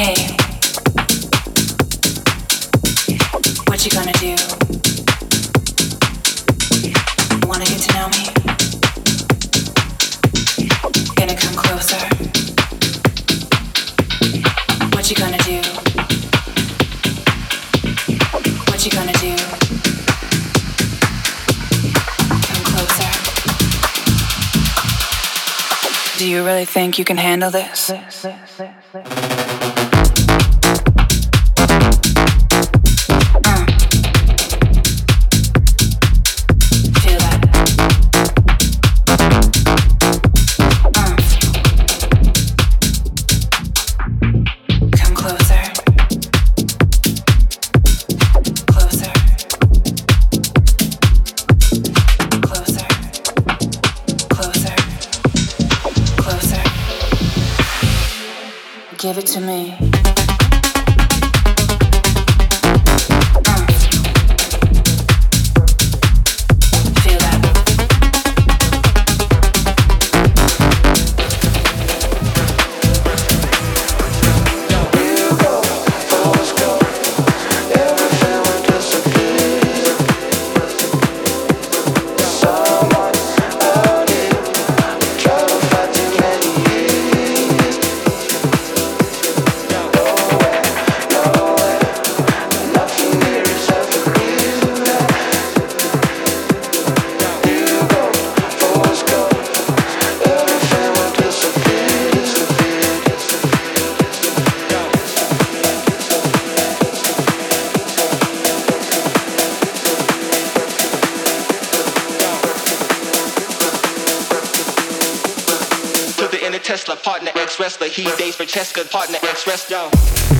Hey, what you gonna do? Wanna get to know me? Gonna come closer? What you gonna do? What you gonna do? Come closer. Do you really think you can handle this? this, this, this. to me. Tesla, partner, ex-wrestler. He dates for Cheska, partner, ex-wrestler.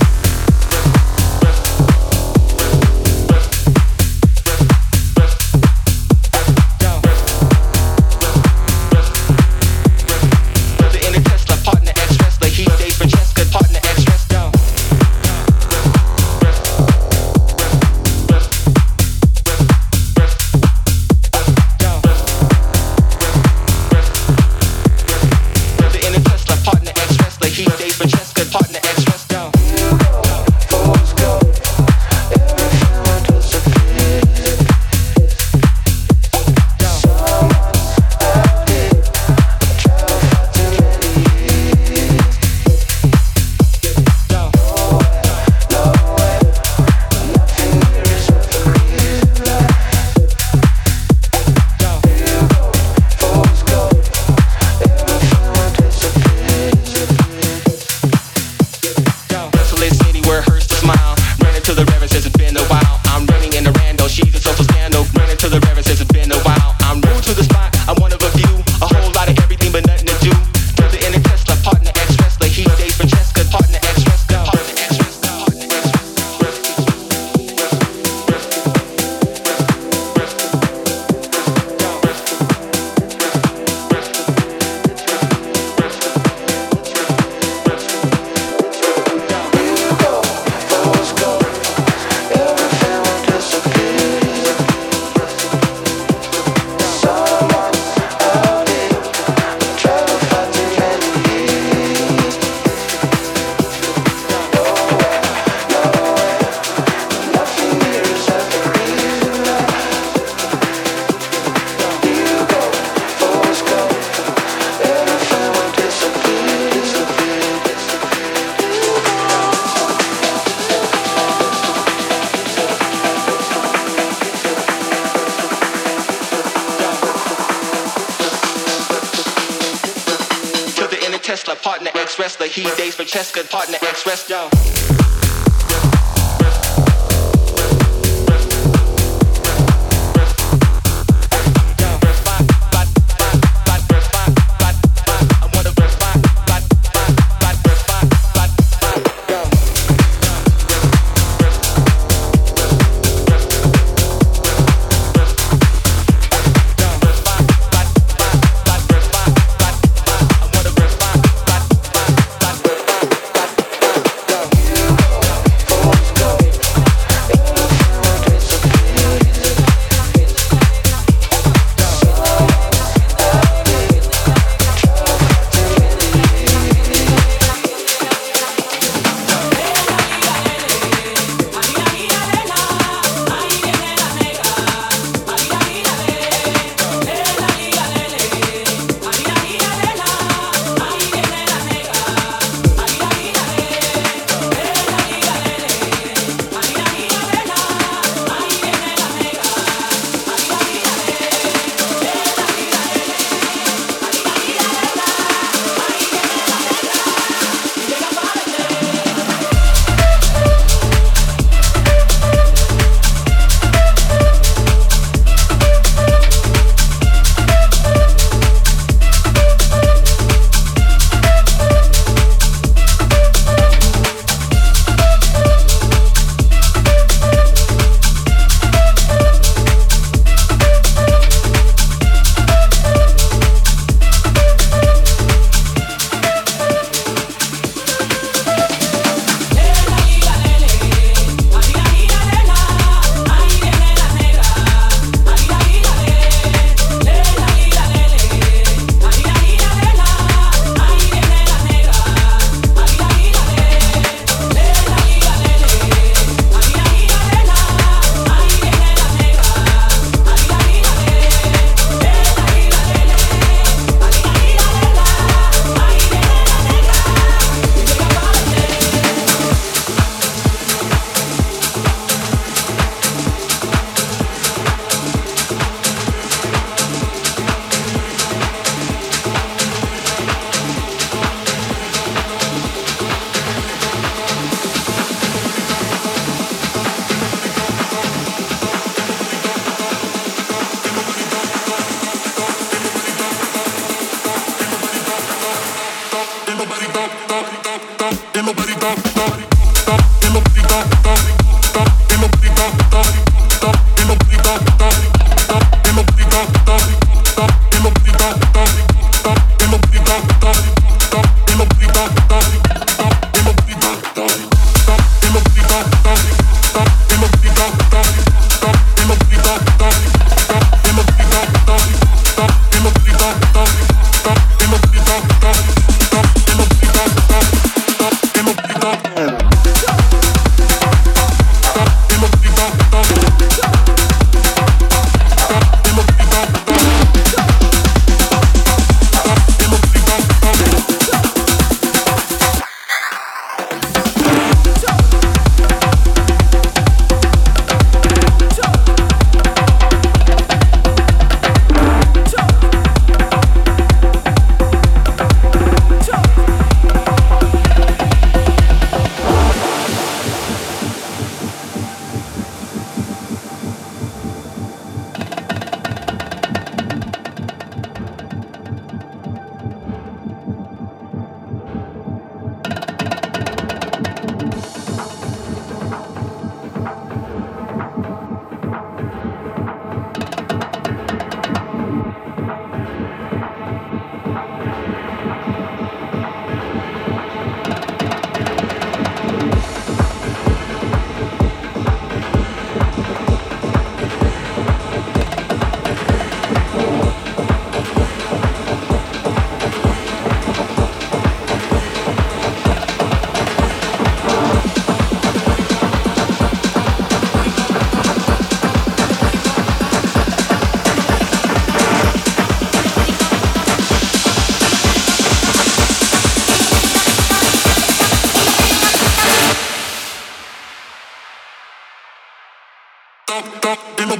chest, good partner, express, yo.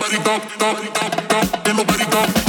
nobody bump, bump, bump, bump, bump nobody bump.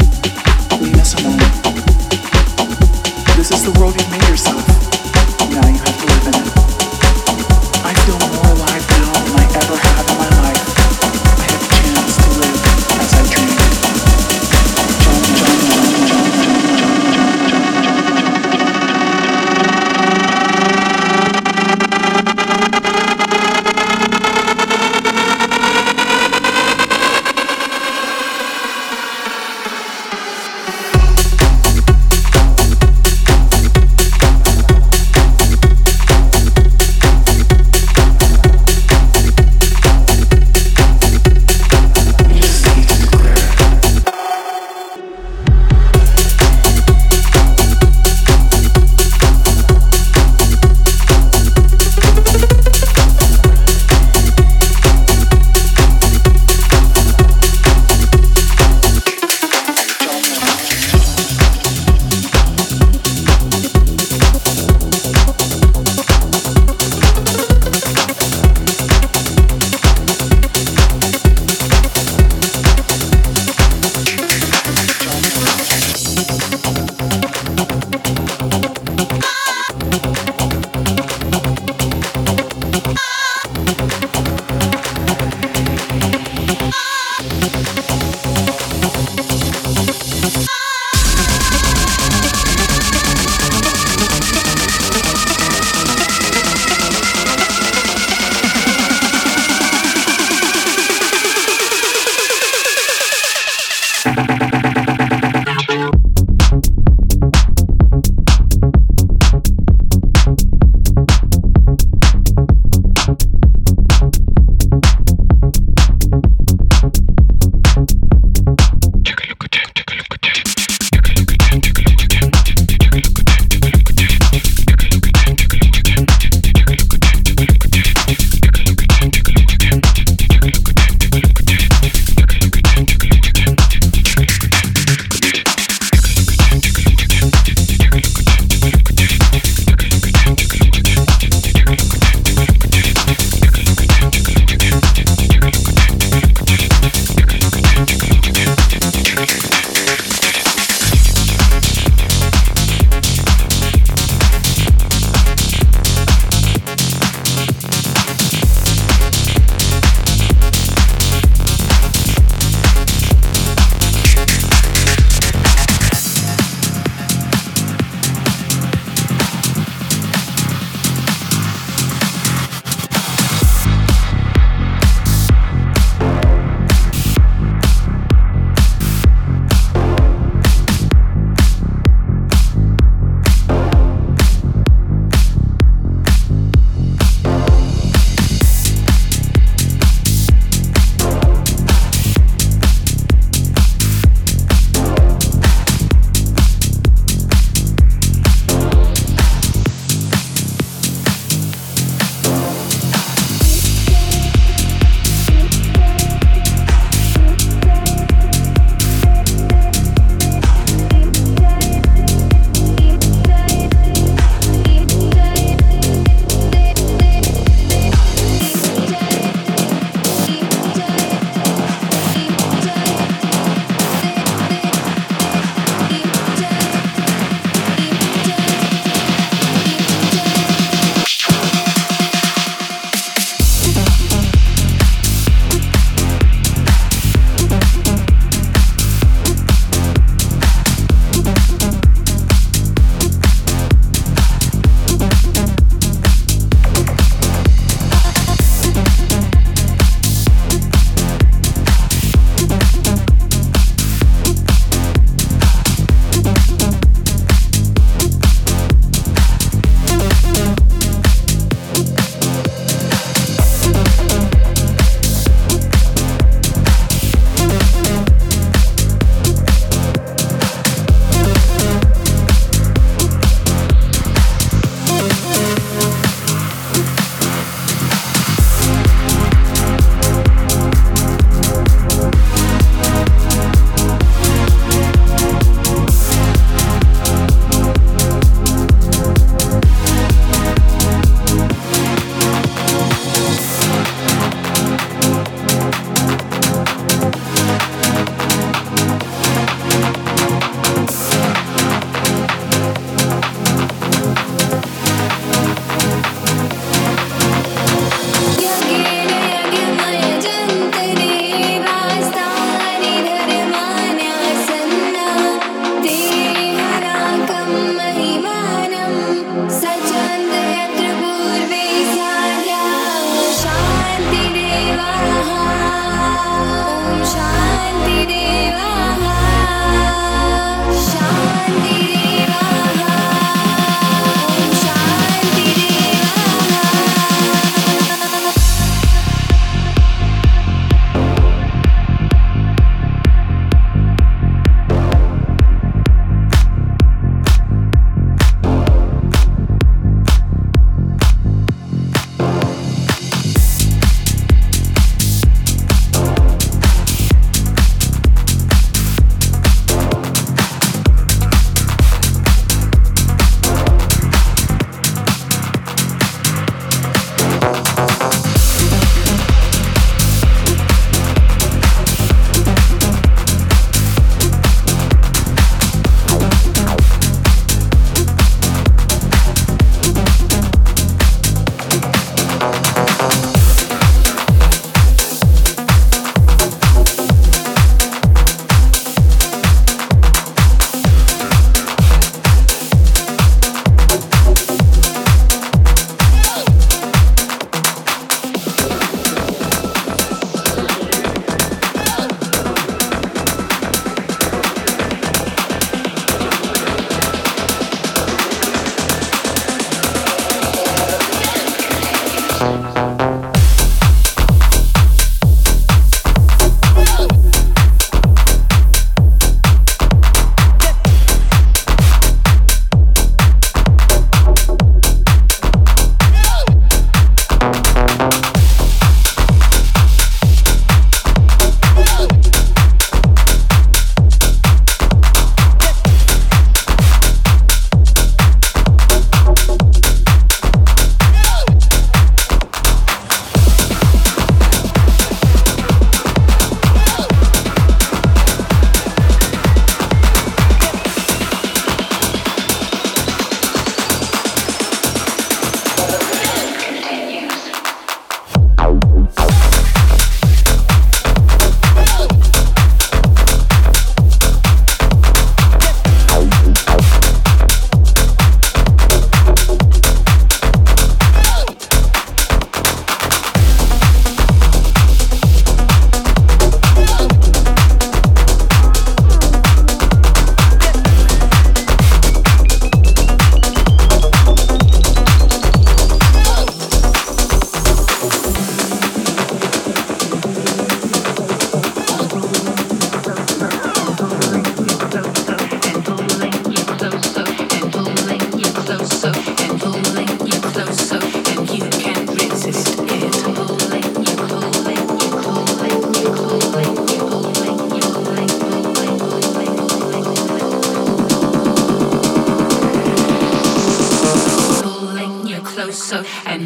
is the world you made yourself.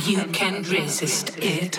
You can't resist it.